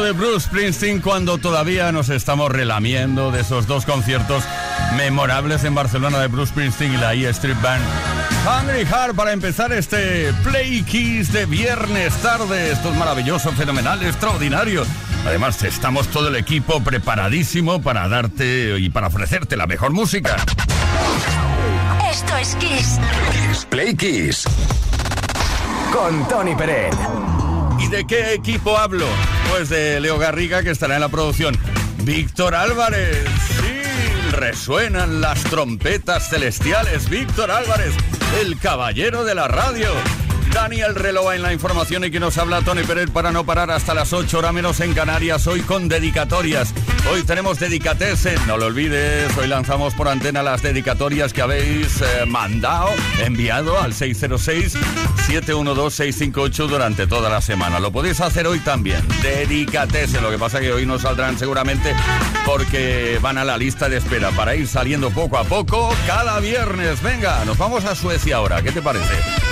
De Bruce Springsteen cuando todavía nos estamos relamiendo de esos dos conciertos memorables en Barcelona de Bruce Springsteen y la E Street Band. Hungry Heart para empezar este Play Kiss de viernes tarde. Esto es maravilloso, fenomenal, extraordinario. Además, estamos todo el equipo preparadísimo para darte y para ofrecerte la mejor música. Esto es Kiss. Play Kiss. Con Tony Pérez. ¿Y de qué equipo hablo? Pues de Leo Garriga, que estará en la producción. Víctor Álvarez. Sí, resuenan las trompetas celestiales. Víctor Álvarez, el caballero de la radio. Daniel Relova en la información y que nos habla Tony Pérez para no parar hasta las 8 horas menos en Canarias, hoy con dedicatorias. Hoy tenemos dedicatessen, no lo olvides, hoy lanzamos por antena las dedicatorias que habéis eh, mandado, enviado al 606-712-658 durante toda la semana. Lo podéis hacer hoy también, dedicatessen, lo que pasa que hoy no saldrán seguramente porque van a la lista de espera para ir saliendo poco a poco cada viernes. Venga, nos vamos a Suecia ahora, ¿qué te parece?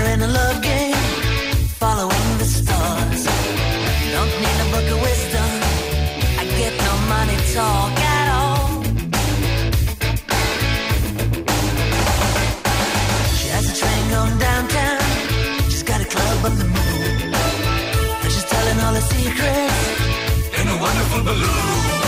Baloo.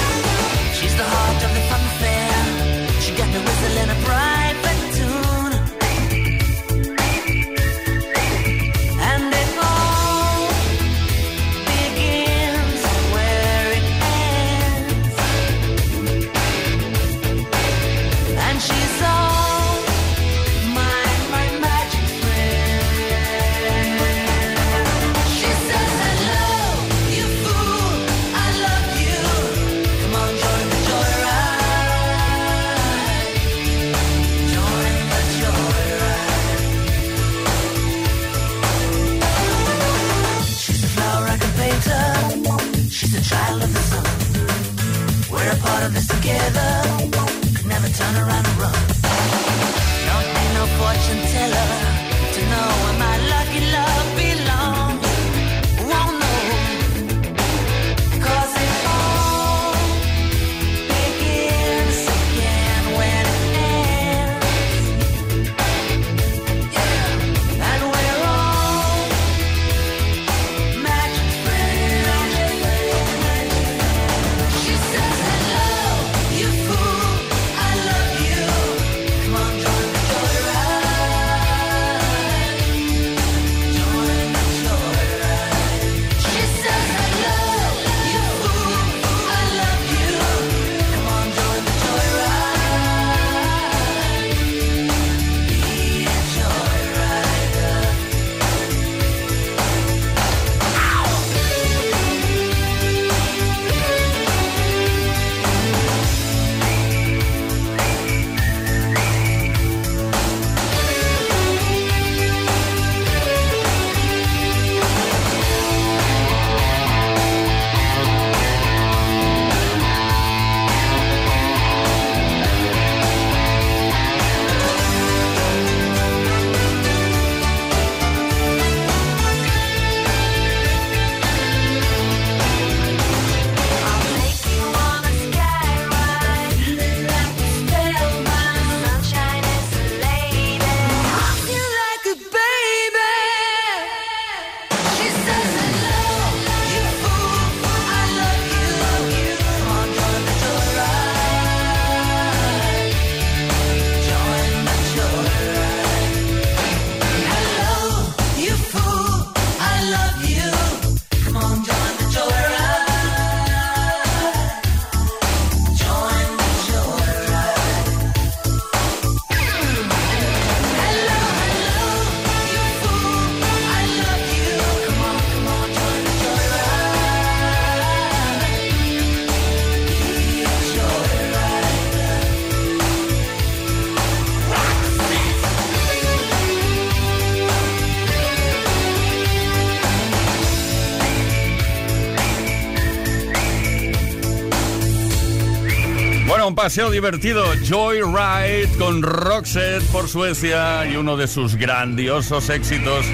Paseo divertido, Joyride con Roxette por Suecia y uno de sus grandiosos éxitos.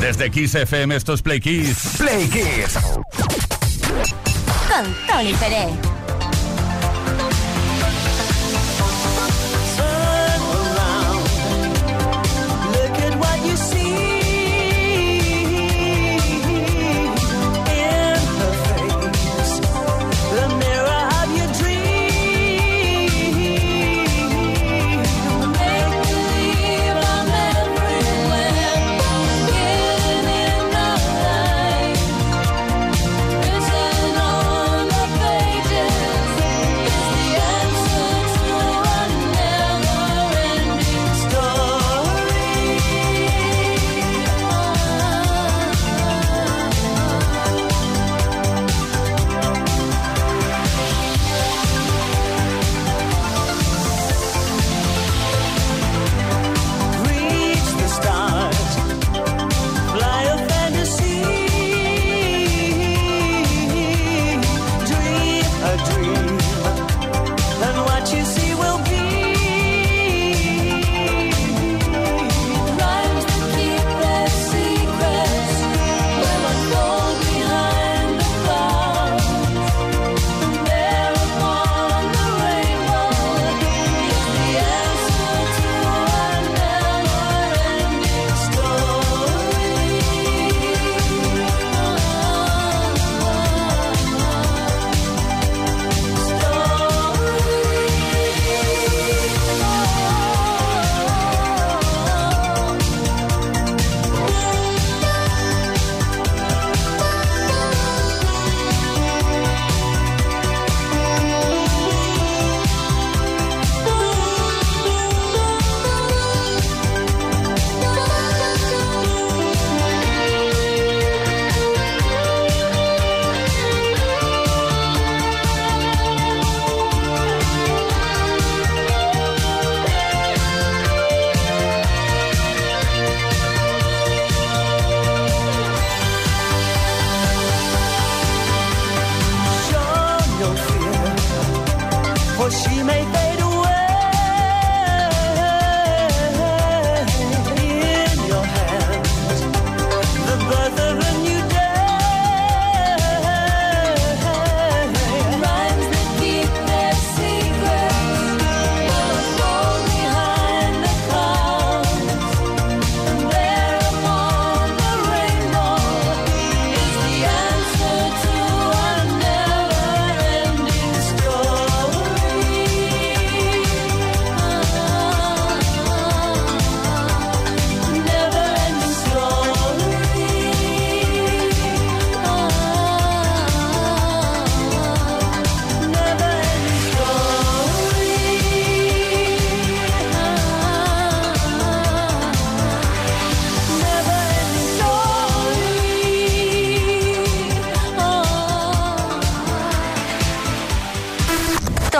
Desde Kiss FM, esto es Play Kiss. Play Kiss. Con Tony Pérez.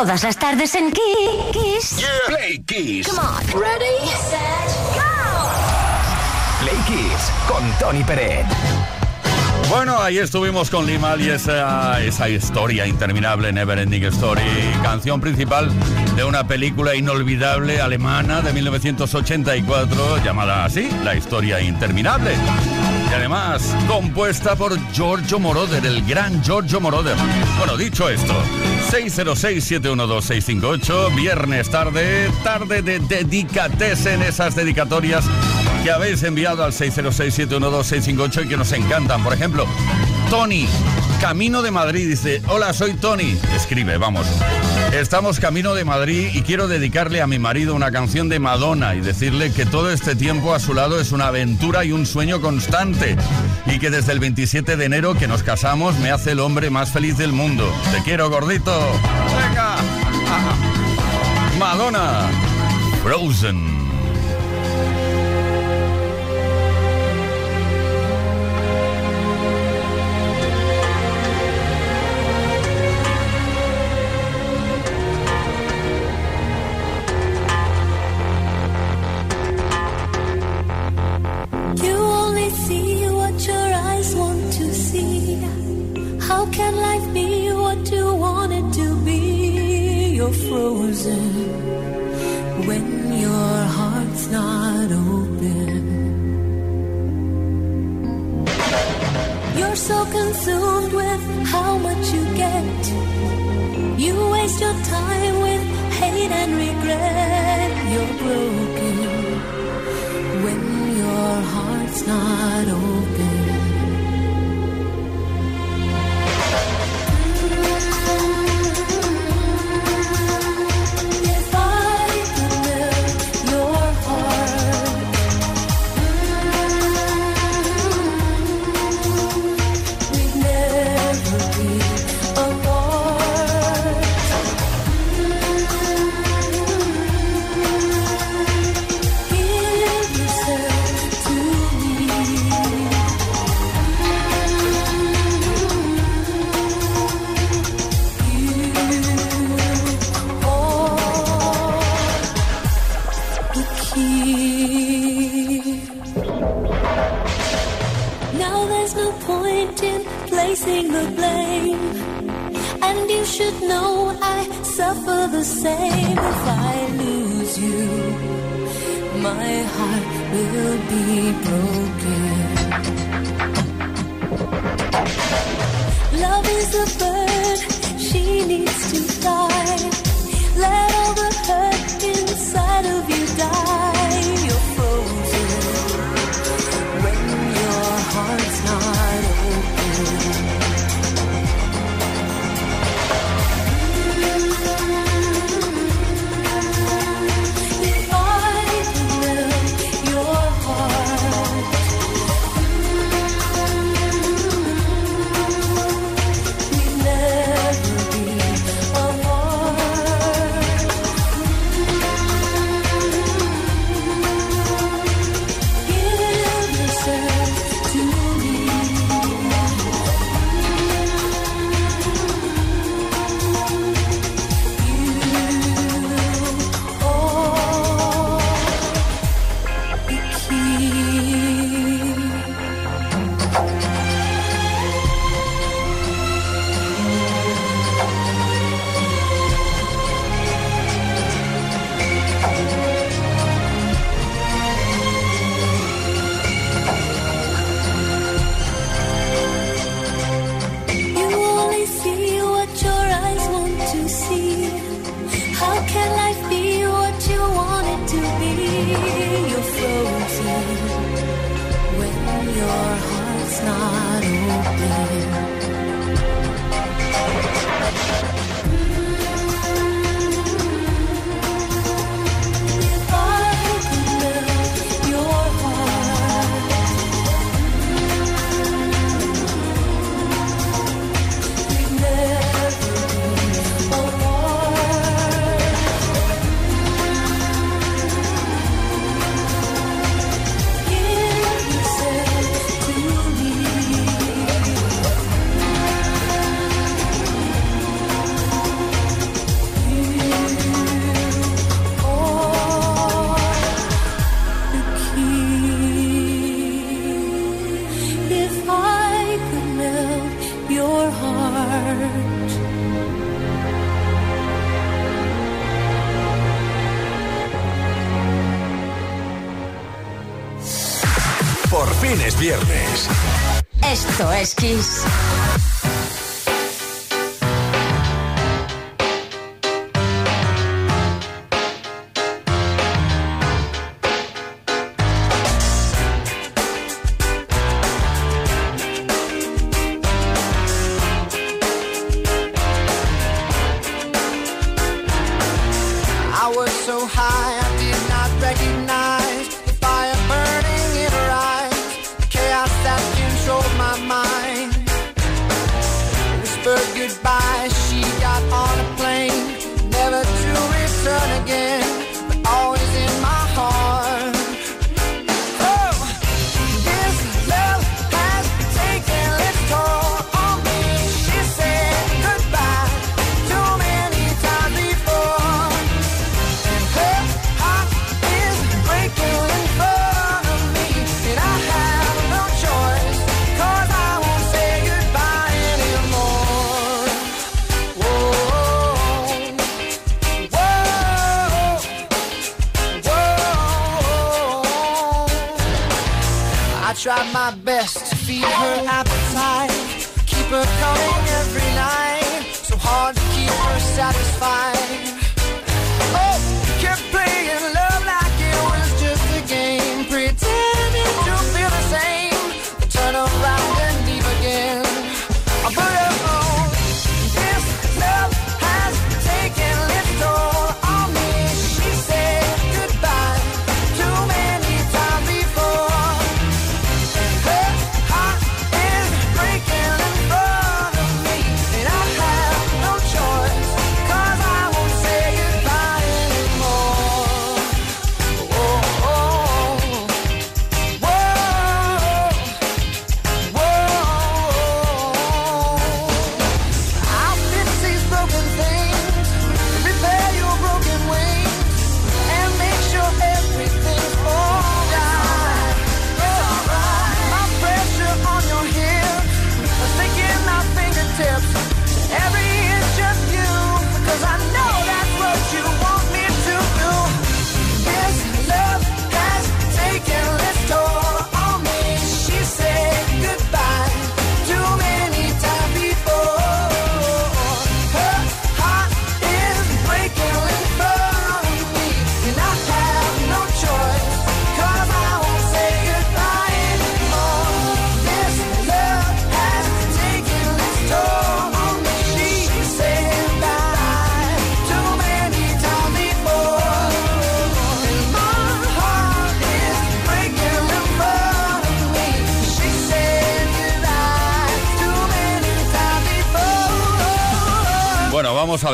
Todas las tardes en Kiss. Play Kiss. Come on. Ready, set, go. Play Kiss con Tony Pérez. Bueno, ahí estuvimos con Limal y esa, esa historia interminable, Neverending Story, canción principal de una película inolvidable alemana de 1984 llamada así, La historia interminable. Y además, compuesta por Giorgio Moroder, el gran Giorgio Moroder. Bueno, dicho esto, 606-712-658, viernes tarde, tarde de dedicates en esas dedicatorias que habéis enviado al 606-712-658 y que nos encantan. Por ejemplo, Tony, Camino de Madrid, dice, hola, soy Tony. Escribe, vamos. Estamos camino de Madrid y quiero dedicarle a mi marido una canción de Madonna y decirle que todo este tiempo a su lado es una aventura y un sueño constante y que desde el 27 de enero que nos casamos me hace el hombre más feliz del mundo. Te quiero, gordito. Venga. Madonna. Frozen. The same if I lose you. My heart will be broken. Love is a bird, she needs to fly. Let by. She got on a plane, never to return again. my best to feed her. I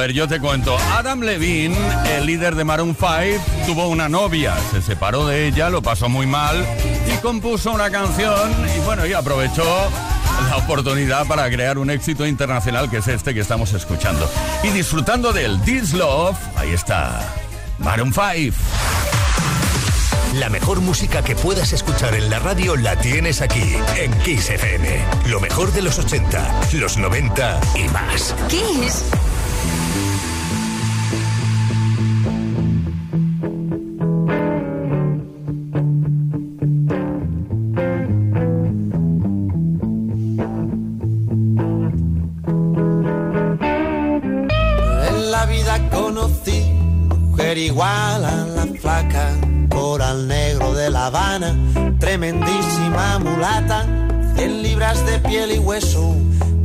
ver, yo te cuento. Adam Levine, el líder de Maroon 5, tuvo una novia, se separó de ella, lo pasó muy mal y compuso una canción y bueno, y aprovechó la oportunidad para crear un éxito internacional que es este que estamos escuchando. Y disfrutando del This Love, ahí está, Maroon 5. La mejor música que puedas escuchar en la radio la tienes aquí, en Kiss FM. Lo mejor de los 80, los 90 y más. Kiss. Igual a la flaca, coral negro de La Habana, tremendísima mulata, 100 libras de piel y hueso,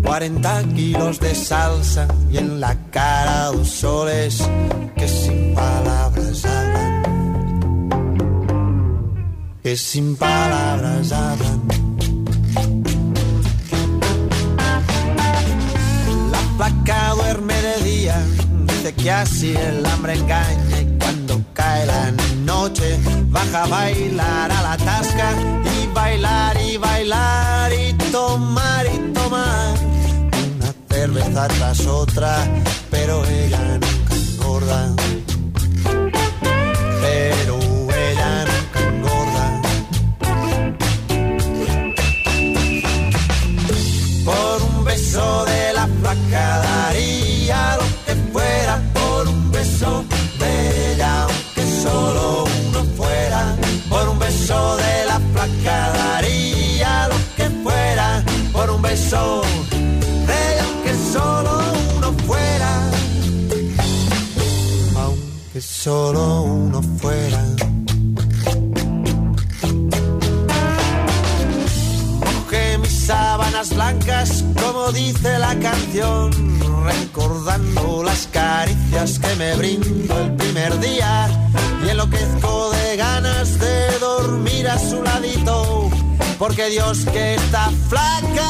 40 kilos de salsa y en la cara dos soles que sin palabras hablan, que sin palabras hablan. La flaca duerme de día, dice que así el hambre engaña baja a bailar a la tasca y bailar y bailar y tomar y tomar una cerveza tras otra, pero ella nunca engorda. solo uno fuera. Mojé mis sábanas blancas, como dice la canción, recordando las caricias que me brindó el primer día. Y enloquezco de ganas de dormir a su ladito, porque Dios que está flaca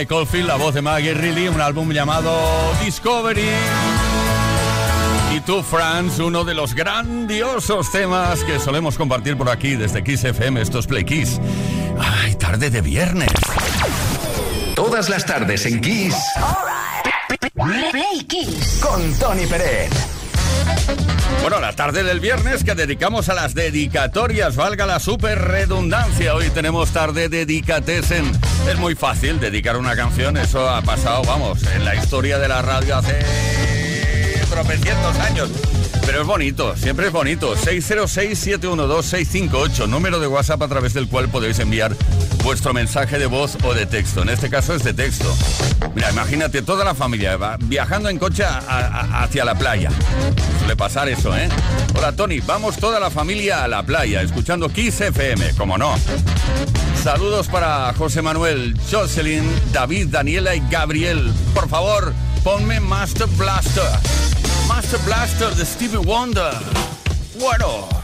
Mike Oldfield, la voz de Maggie Reilly, un álbum llamado Discovery. Y tú, Franz, uno de los grandiosos temas que solemos compartir por aquí desde Kiss FM, estos Play Kiss. Ay, tarde de viernes. Todas las tardes en Kiss. Play Kiss. Con Tony Pérez. Bueno, la tarde del viernes que dedicamos a las dedicatorias, valga la super redundancia. Hoy tenemos tarde dedicatesen. Es muy fácil dedicar una canción, eso ha pasado, vamos, en la historia de la radio hace tropecientos años. Pero es bonito, siempre es bonito. 606-712-658, número de WhatsApp a través del cual podéis enviar vuestro mensaje de voz o de texto. En este caso es de texto. Mira, imagínate toda la familia va viajando en coche hacia la playa. Suele pasar eso, ¿eh? Hola Tony, vamos toda la familia a la playa, escuchando Kiss FM, como no. Saludos para José Manuel, Jocelyn, David, Daniela y Gabriel. Por favor, ponme Master Blaster. Master Blaster de Stevie Wonder. Bueno.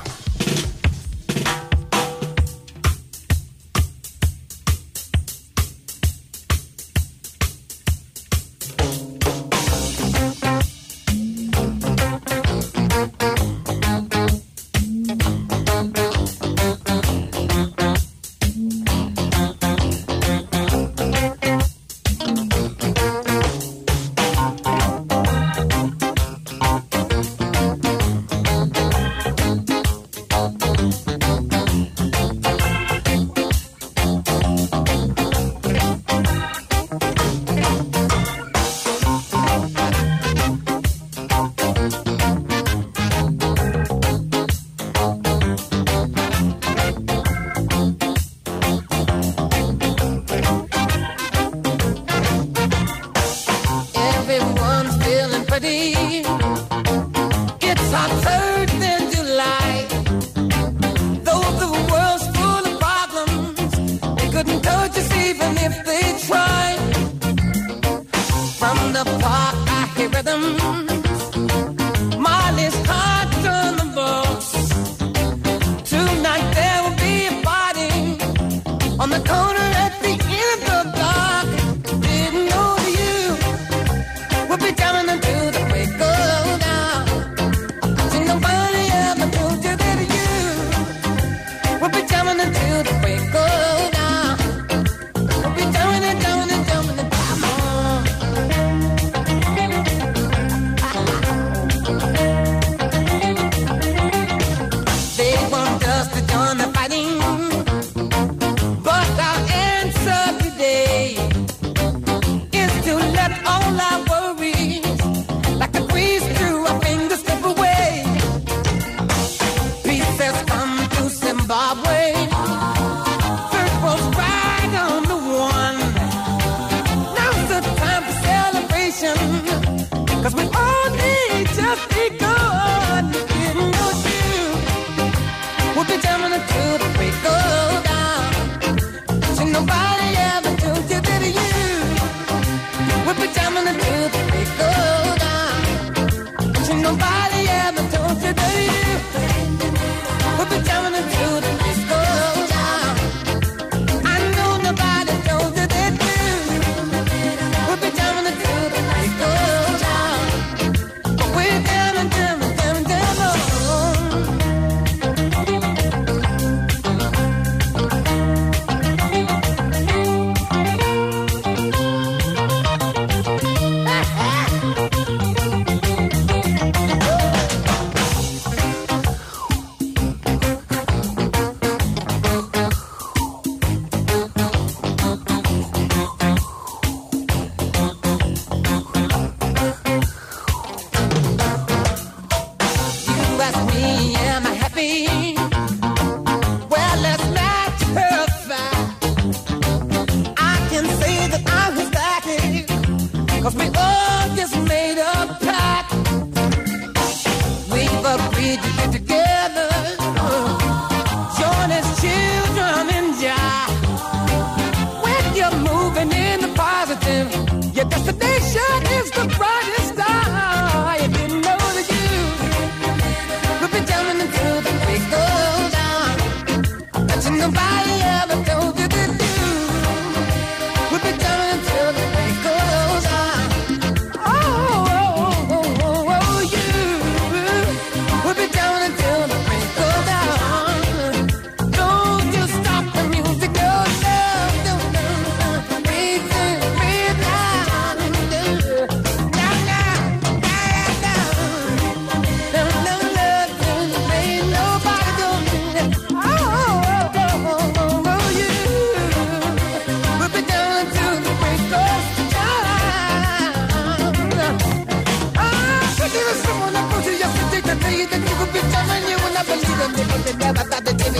rhythm.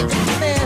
me to.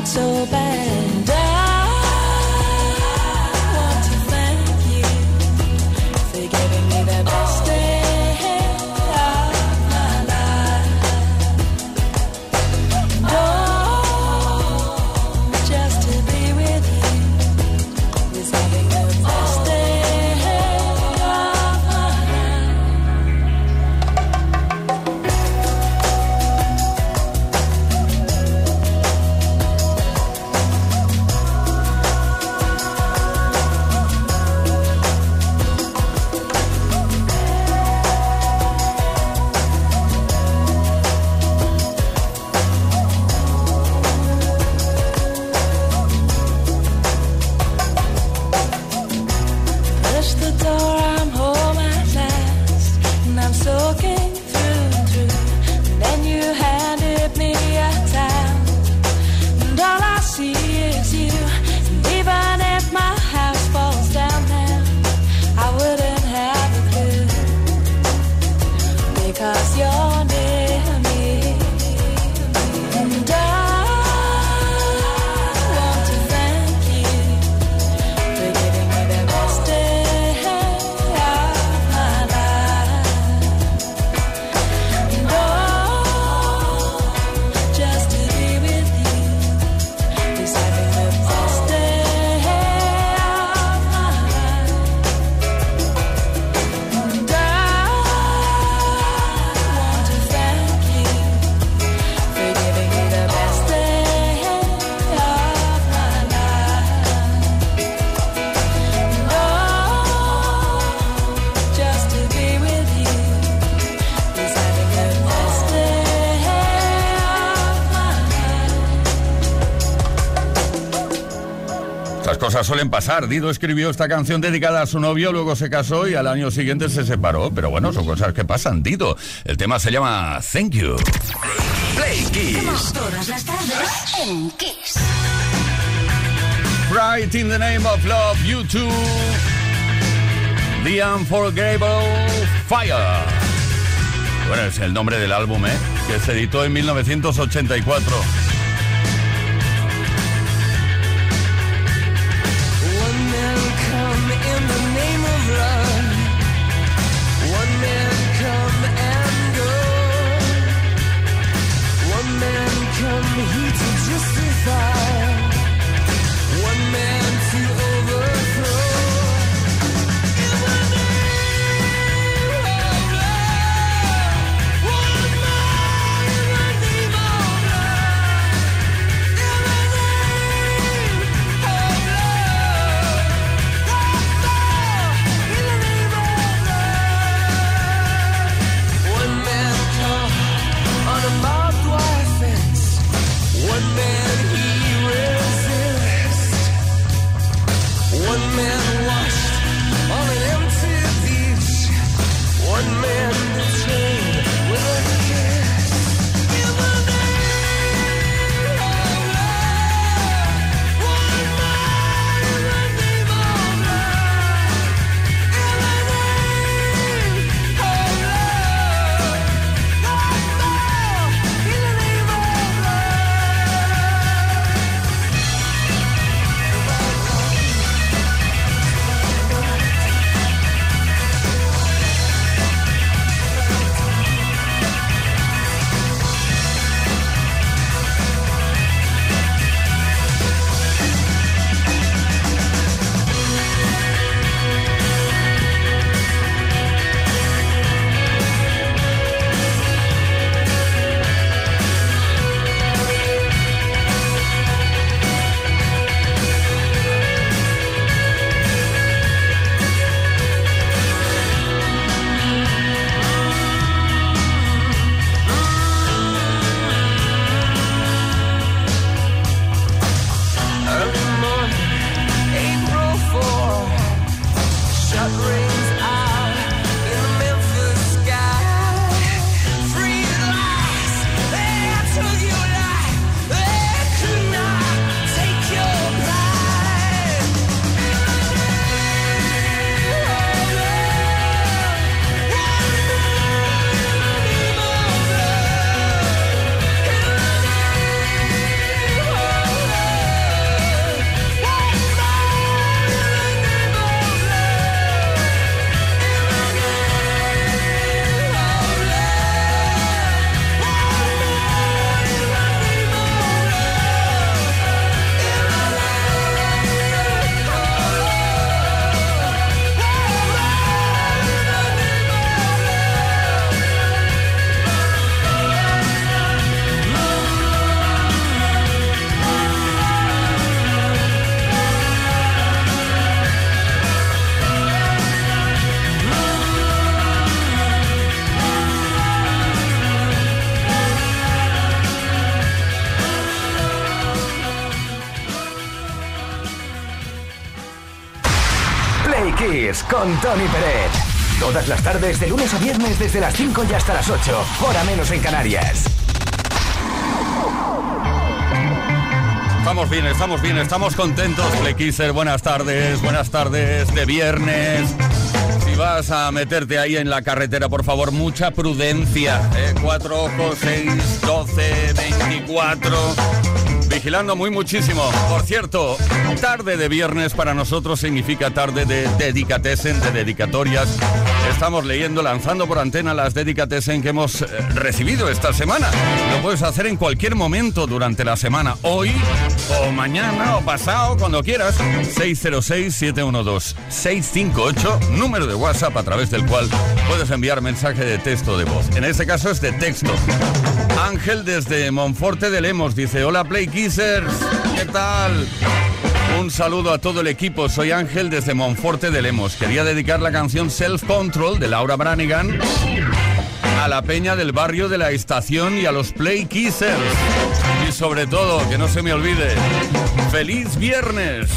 not so bad. suelen pasar. Dido escribió esta canción dedicada a su novio, luego se casó y al año siguiente se separó. Pero bueno, son cosas que pasan, Dido. El tema se llama Thank You. Play Kiss. todas las tardes en Kiss. Right in the name of love, you two. The Unforgettable Fire. Bueno, es el nombre del álbum, ¿eh? Que se editó en 1984. Con Tony Pérez. Todas las tardes, de lunes a viernes, desde las 5 y hasta las 8, hora menos en Canarias. Estamos bien, estamos bien, estamos contentos. Flequiser, buenas tardes, buenas tardes de viernes. Si vas a meterte ahí en la carretera, por favor, mucha prudencia. 4 ojos, 6, 12, 24 vigilando muy muchísimo. Por cierto, tarde de viernes para nosotros significa tarde de dedicatesen, de dedicatorias. Estamos leyendo, lanzando por antena las dedicatesen que hemos eh, recibido esta semana. Lo puedes hacer en cualquier momento durante la semana, hoy o mañana o pasado, cuando quieras. 606-712-658, número de WhatsApp a través del cual puedes enviar mensaje de texto de voz. En este caso es de texto. Ángel desde Monforte de Lemos dice, hola Play Kissers, ¿qué tal? Un saludo a todo el equipo, soy Ángel desde Monforte de Lemos. Quería dedicar la canción Self Control de Laura Branigan a la peña del barrio de la estación y a los Play Kissers. Y sobre todo, que no se me olvide, feliz viernes.